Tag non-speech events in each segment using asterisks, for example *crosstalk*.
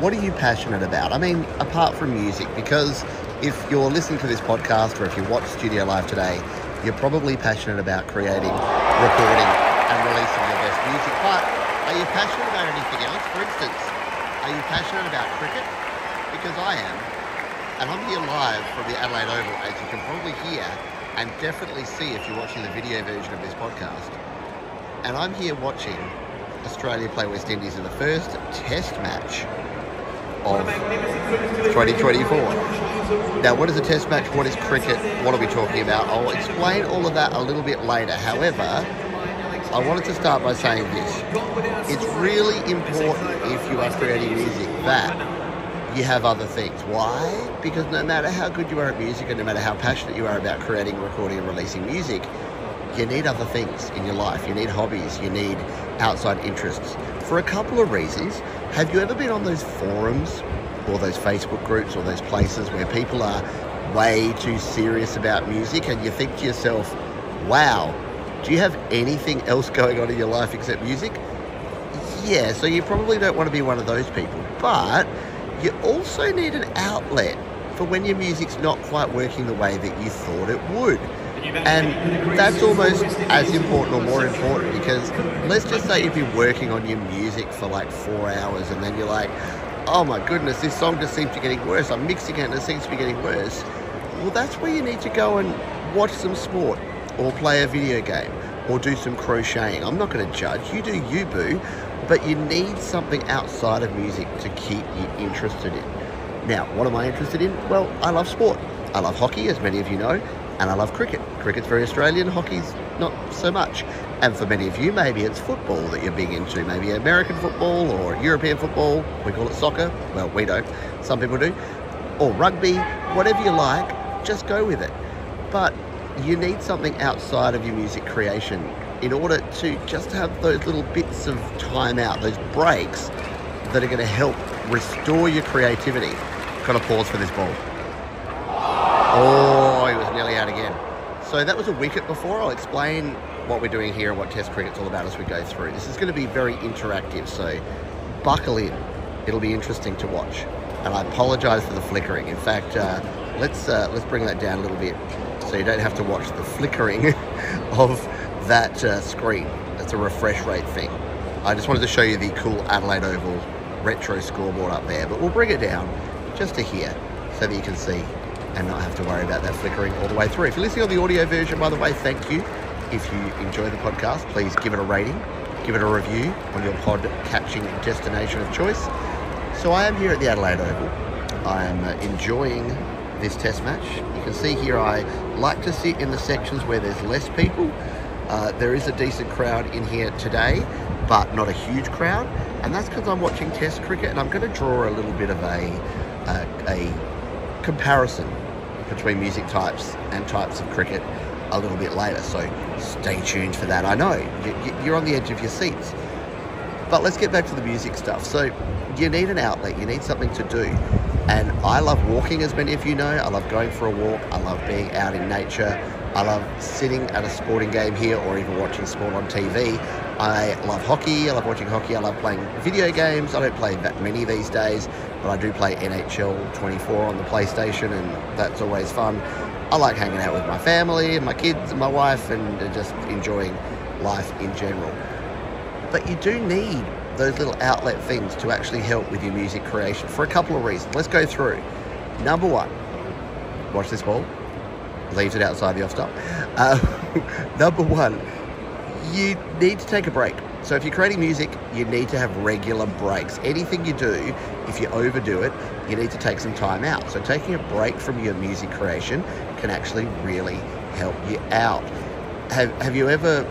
what are you passionate about? I mean, apart from music, because if you're listening to this podcast or if you watch Studio Live today, you're probably passionate about creating, recording, and releasing your best music. But are you passionate about anything else? For instance, are you passionate about cricket? Because I am. And I'm here live from the Adelaide Oval, as you can probably hear and definitely see if you're watching the video version of this podcast. And I'm here watching Australia play West Indies in the first test match 2024. Now, what is a test match? What is cricket? What are we talking about? I'll explain all of that a little bit later. However, I wanted to start by saying this. It's really important if you are creating music that you have other things. Why? Because no matter how good you are at music and no matter how passionate you are about creating, recording, and releasing music, you need other things in your life. You need hobbies, you need outside interests. For a couple of reasons. Have you ever been on those forums or those Facebook groups or those places where people are way too serious about music and you think to yourself, wow, do you have anything else going on in your life except music? Yeah, so you probably don't want to be one of those people. But you also need an outlet for when your music's not quite working the way that you thought it would. And that's almost as important or more important because let's just say you've been working on your music for like four hours and then you're like, oh my goodness, this song just seems to be getting worse. I'm mixing it and it seems to be getting worse. Well, that's where you need to go and watch some sport or play a video game or do some crocheting. I'm not going to judge. You do you, boo. But you need something outside of music to keep you interested in. Now, what am I interested in? Well, I love sport. I love hockey, as many of you know, and I love cricket. Cricket's very Australian, hockey's not so much. And for many of you, maybe it's football that you're big into, maybe American football or European football. We call it soccer. Well, we don't. Some people do. Or rugby, whatever you like, just go with it. But you need something outside of your music creation in order to just have those little bits of time out, those breaks that are going to help restore your creativity. Got to pause for this ball. Oh, he was nearly out again. So that was a wicket before. I'll explain what we're doing here and what Test cricket's all about as we go through. This is going to be very interactive, so buckle in. It'll be interesting to watch. And I apologise for the flickering. In fact, uh, let's uh, let's bring that down a little bit so you don't have to watch the flickering *laughs* of that uh, screen. It's a refresh rate thing. I just wanted to show you the cool Adelaide Oval retro scoreboard up there, but we'll bring it down just to here so that you can see and not have to worry about that flickering all the way through. If you're listening on the audio version, by the way, thank you. If you enjoy the podcast, please give it a rating, give it a review on your pod catching destination of choice. So I am here at the Adelaide Oval. I am uh, enjoying this test match. You can see here I like to sit in the sections where there's less people. Uh, there is a decent crowd in here today, but not a huge crowd. And that's because I'm watching test cricket and I'm going to draw a little bit of a, uh, a comparison between music types and types of cricket a little bit later. So stay tuned for that. I know you're on the edge of your seats. But let's get back to the music stuff. So you need an outlet, you need something to do. And I love walking, as many of you know. I love going for a walk. I love being out in nature. I love sitting at a sporting game here or even watching sport on TV. I love hockey. I love watching hockey. I love playing video games. I don't play that many these days, but I do play NHL 24 on the PlayStation, and that's always fun. I like hanging out with my family and my kids and my wife and just enjoying life in general. But you do need those little outlet things to actually help with your music creation for a couple of reasons. Let's go through. Number one, watch this ball. Leaves it outside the off stump. Uh, *laughs* number one, you need to take a break. So if you're creating music, you need to have regular breaks. Anything you do, if you overdo it, you need to take some time out. So taking a break from your music creation can actually really help you out. Have, have you ever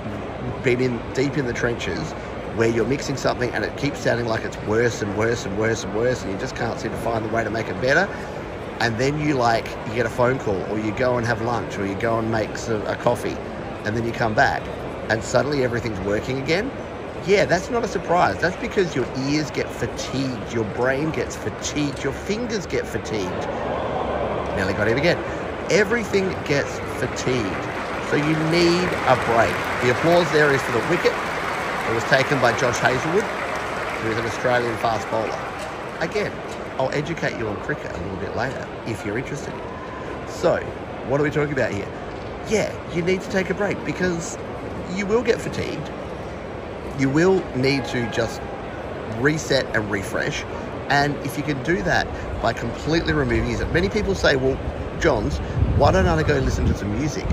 been in deep in the trenches where you're mixing something and it keeps sounding like it's worse and worse and worse and worse and you just can't seem to find the way to make it better? And then you like you get a phone call or you go and have lunch or you go and make some, a coffee and then you come back and suddenly everything's working again? Yeah that's not a surprise. That's because your ears get fatigued your brain gets fatigued your fingers get fatigued. Nearly got it again everything gets fatigued so you need a break the applause there is for the wicket it was taken by Josh Hazlewood, who is an Australian fast bowler. again, I'll educate you on cricket a little bit later if you're interested. So, what are we talking about here? Yeah, you need to take a break because you will get fatigued. You will need to just reset and refresh. And if you can do that by completely removing music, many people say, well, Johns, why don't I go listen to some music?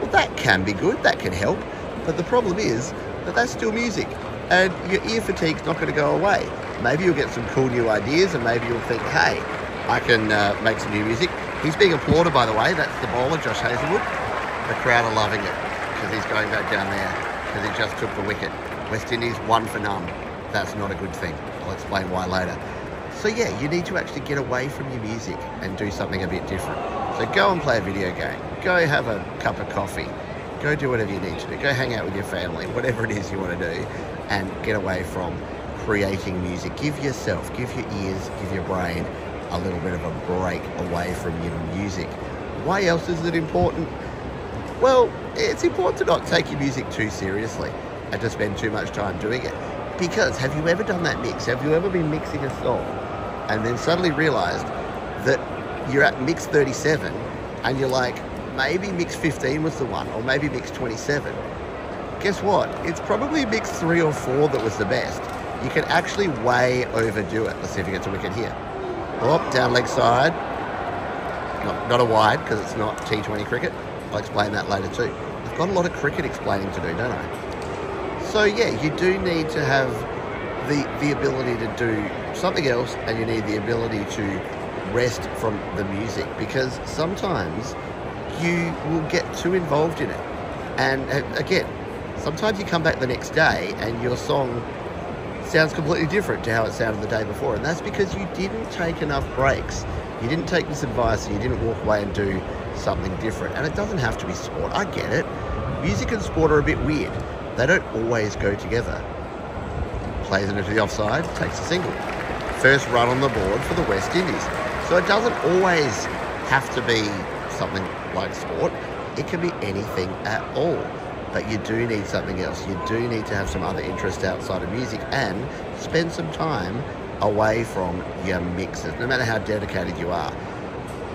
Well, that can be good, that can help. But the problem is that that's still music and your ear fatigue's not going to go away. Maybe you'll get some cool new ideas and maybe you'll think, hey, I can uh, make some new music. He's being applauded, by the way. That's the bowler, Josh Hazlewood. The crowd are loving it because he's going back down there because he just took the wicket. West Indies one for none. That's not a good thing. I'll explain why later. So yeah, you need to actually get away from your music and do something a bit different. So go and play a video game. Go have a cup of coffee. Go do whatever you need to do. Go hang out with your family, whatever it is you want to do, and get away from creating music. Give yourself, give your ears, give your brain a little bit of a break away from your music. Why else is it important? Well, it's important to not take your music too seriously and to spend too much time doing it. Because have you ever done that mix? Have you ever been mixing a song and then suddenly realized that you're at mix 37 and you're like, maybe mix 15 was the one, or maybe mix 27? Guess what? It's probably mix three or four that was the best. You can actually way overdo it. Let's see if he get a wicket here. Oh, down leg side. Not, not a wide because it's not T20 cricket. I'll explain that later too. I've got a lot of cricket explaining to do, don't I? So yeah, you do need to have the the ability to do something else, and you need the ability to rest from the music because sometimes you will get too involved in it. And uh, again, sometimes you come back the next day and your song sounds completely different to how it sounded the day before. And that's because you didn't take enough breaks. You didn't take this advice and you didn't walk away and do something different. And it doesn't have to be sport. I get it. Music and sport are a bit weird. They don't always go together. Plays into the offside, takes a single. First run on the board for the West Indies. So it doesn't always have to be something like sport. It can be anything at all. But you do need something else. You do need to have some other interest outside of music and spend some time away from your mixes, no matter how dedicated you are.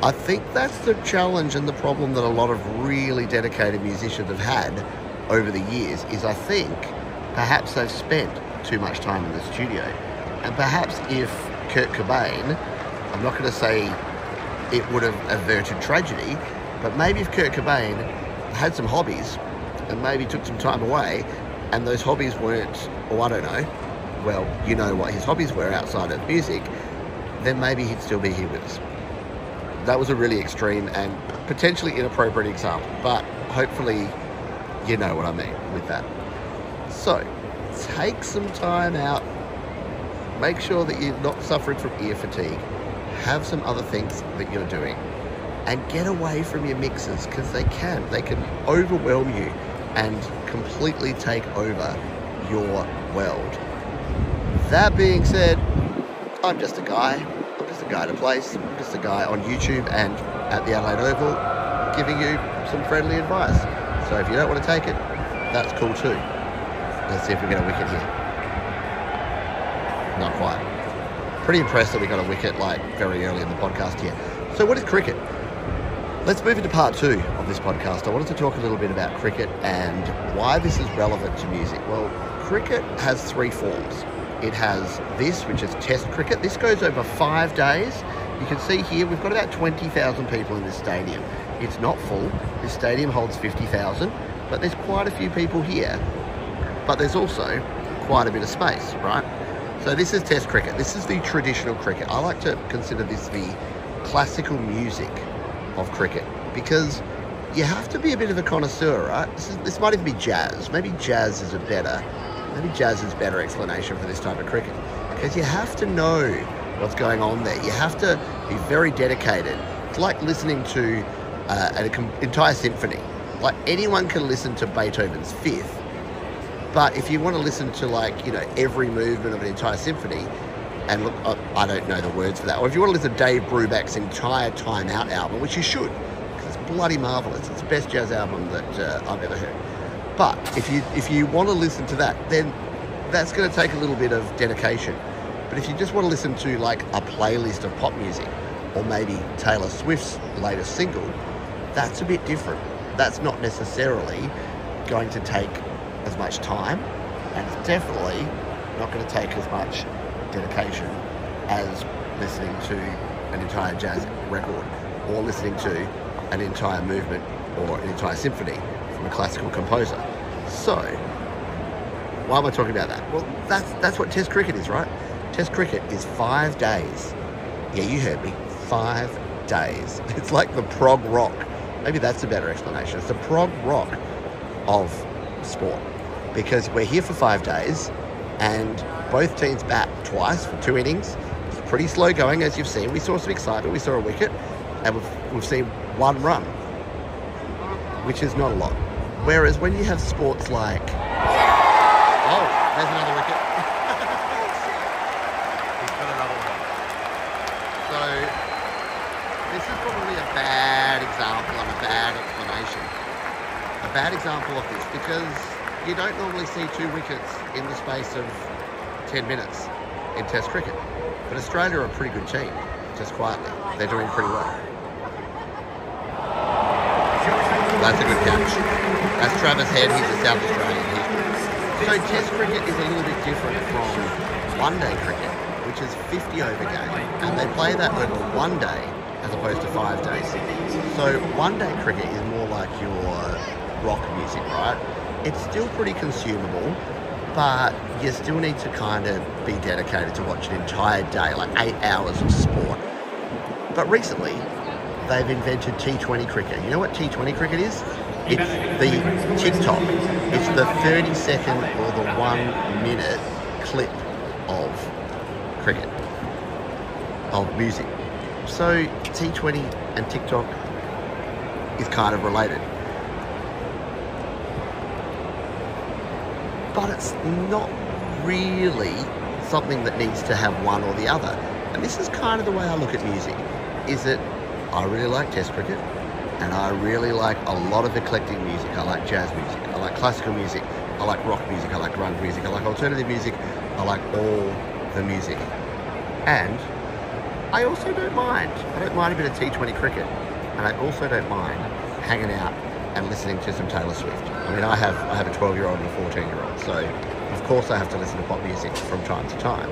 I think that's the challenge and the problem that a lot of really dedicated musicians have had over the years is I think perhaps they've spent too much time in the studio. And perhaps if Kurt Cobain, I'm not going to say it would have averted tragedy, but maybe if Kurt Cobain had some hobbies and maybe took some time away and those hobbies weren't, or I don't know, well, you know what his hobbies were outside of music, then maybe he'd still be here with us. That was a really extreme and potentially inappropriate example, but hopefully you know what I mean with that. So, take some time out. Make sure that you're not suffering from ear fatigue. Have some other things that you're doing. And get away from your mixes because they can. They can overwhelm you and completely take over your world. That being said, I'm just a guy. I'm just a guy to place. I'm just a guy on YouTube and at the Adelaide Oval giving you some friendly advice. So if you don't want to take it, that's cool too. Let's see if we get a wicket here. Not quite. Pretty impressed that we got a wicket like very early in the podcast here. So what is cricket? Let's move into part two of this podcast. I wanted to talk a little bit about cricket and why this is relevant to music. Well, cricket has three forms. It has this, which is Test cricket. This goes over five days. You can see here we've got about 20,000 people in this stadium. It's not full. This stadium holds 50,000, but there's quite a few people here. But there's also quite a bit of space, right? So this is Test cricket. This is the traditional cricket. I like to consider this the classical music of cricket because you have to be a bit of a connoisseur, right? This, is, this might even be jazz. Maybe jazz is a better, maybe jazz is better explanation for this type of cricket because you have to know what's going on there. You have to be very dedicated. It's like listening to uh, an entire symphony. Like anyone can listen to Beethoven's Fifth, but if you want to listen to like you know every movement of an entire symphony, and look, I don't know the words for that. Or if you want to listen to Dave Brubeck's entire Time Out album, which you should, because it's bloody marvelous. It's the best jazz album that uh, I've ever heard. But if you if you want to listen to that, then that's going to take a little bit of dedication But if you just want to listen to like a playlist of pop music, or maybe Taylor Swift's latest single, that's a bit different. That's not necessarily going to take as much time, and it's definitely not going to take as much dedication as listening to an entire jazz record or listening to an entire movement or an entire symphony from a classical composer. So, why am I talking about that? Well, that's that's what Test cricket is, right? Test cricket is five days. Yeah, you heard me. Five days. *laughs* It's like the prog rock. Maybe that's a better explanation. It's the prog rock of sport because we're here for five days and both teams bat twice for two innings. It's pretty slow going, as you've seen. We saw some excitement. We saw a wicket and we've, we've seen one run, which is not a lot. Whereas when you have sports like, oh, there's another wicket. *laughs* He's got another one. So this is probably a bad example and a bad explanation. A bad example of this because you don't normally see two wickets in the space of 10 minutes in Test cricket. But Australia are a pretty good team, just quietly. They're doing pretty well. That's a good catch. That's Travis Head. He's a South Australian. He's so Test cricket is a little bit different from one-day cricket, which is 50 over game, and they play that over one day as opposed to five days. So one-day cricket is more like your rock music, right? It's still pretty consumable, but you still need to kind of be dedicated to watch an entire day, like eight hours of sport. But recently, they've invented T20 cricket. You know what T20 cricket is? It's the TikTok. It's the 30 second or the one minute clip of cricket, of music. So T20 and TikTok is kind of related. But it's not really something that needs to have one or the other. And this is kind of the way I look at music. Is that I really like Test cricket, and I really like a lot of eclectic music. I like jazz music, I like classical music, I like rock music, I like grunge music, I like alternative music, I like all the music. And I also don't mind. I don't mind a bit of T20 cricket, and I also don't mind hanging out and listening to some Taylor Swift. I mean, I have I have a 12 year old and a 14 year old, so of course I have to listen to pop music from time to time.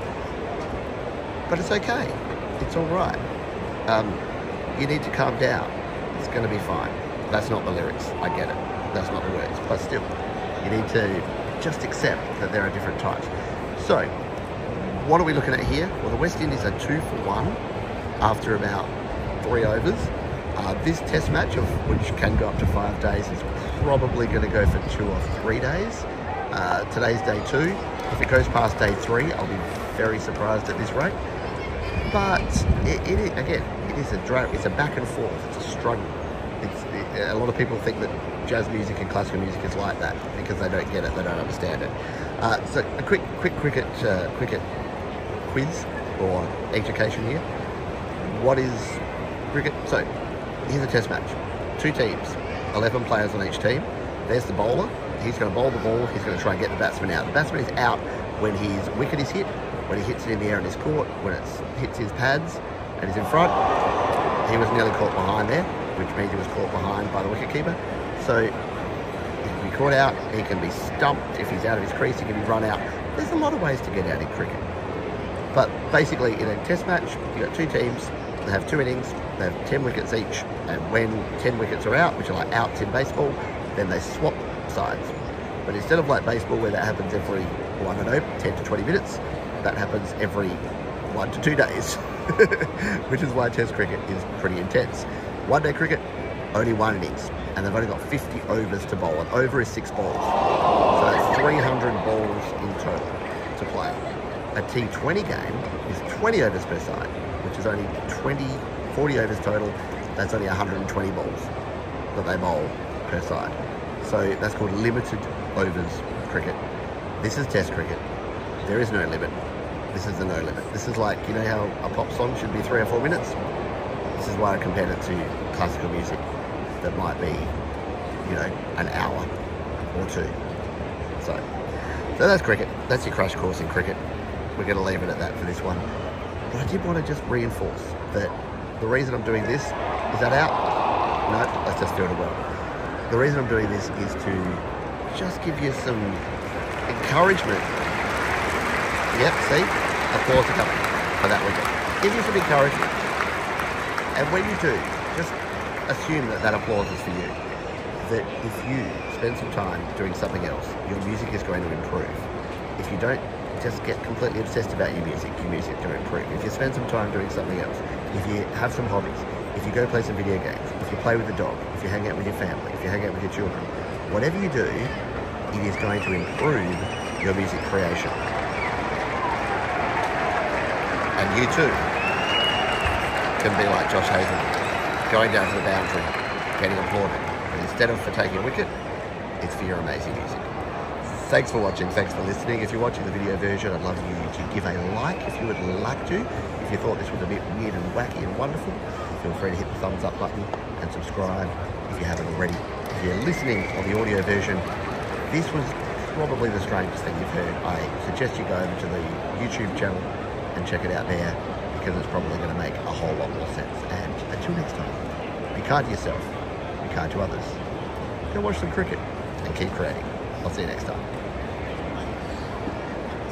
But it's okay. It's all right. Um, you need to calm down. It's going to be fine. That's not the lyrics. I get it. That's not the words. But still, you need to just accept that there are different types. So, what are we looking at here? Well, the West Indies are two for one after about three overs. Uh, this test match, of which can go up to five days, is probably going to go for two or three days. Uh, today's day two. If it goes past day three, I'll be very surprised at this rate. But it, again, it is a dra- it's a back and forth. It's a struggle. It's, it, a lot of people think that jazz music and classical music is like that because they don't get it, they don't understand it. Uh, so a quick, quick cricket, uh, cricket quiz or education here. What is cricket? So here's a test match. Two teams, 11 players on each team. There's the bowler. He's going to bowl the ball. He's going to try and get the batsman out. The batsman is out when his wicket is hit, when he hits it in the air and is caught, when it hits his pads and he's in front. He was nearly caught behind there, which means he was caught behind by the wicketkeeper. So he can be caught out. He can be stumped if he's out of his crease. He can be run out. There's a lot of ways to get out in cricket. But basically, in a test match, you've got two teams. They have two innings. They have 10 wickets each. And when 10 wickets are out, which are like outs in baseball, then they swap sides. But instead of like baseball, where that happens every, well, I don't know, 10 to 20 minutes, that happens every one to two days, *laughs* which is why Test cricket is pretty intense. One day cricket, only one innings, and they've only got 50 overs to bowl. An over is six balls, so that's 300 balls in total to play. A T20 game is 20 overs per side, which is only 20, 40 overs total. That's only 120 balls that they bowl per side. So that's called limited overs cricket. This is Test cricket. There is no limit. This is the no limit. This is like, you know how a pop song should be three or four minutes? This is why I compared it to classical music that might be, you know, an hour or two. So, so that's cricket. That's your crash course in cricket. we're going to leave it at that for this one. But I did want to just reinforce that the reason I'm doing this, is that out? No, let's just do it well. The reason I'm doing this is to just give you some encouragement. Yep, see? Applause are coming for that wicket. Give you some encouragement. And when you do, just assume that that applause is for you. That if you spend some time doing something else, your music is going to improve. If you don't just get completely obsessed about your music, your music to improve. If you spend some time doing something else, if you have some hobbies, if you go play some video games, if you play with the dog, if you hang out with your family, if you hang out with your children, whatever you do, it is going to improve your music creation. And you too can be like Josh Hazen, going down to the boundary, getting applauded. But instead of for taking a wicket, it's for your amazing music. Thanks for watching, thanks for listening. If you're watching the video version, I'd love you to give a like if you would like to. If you thought this was a bit weird and wacky and wonderful, feel free to hit the thumbs up button and subscribe if you haven't already. If you're listening on the audio version, this was probably the strangest thing you've heard. I suggest you go over to the YouTube channel and check it out there because it's probably going to make a whole lot more sense. And until next time, be kind to yourself, be kind to others. Go watch some cricket and keep creating. I'll see you next time.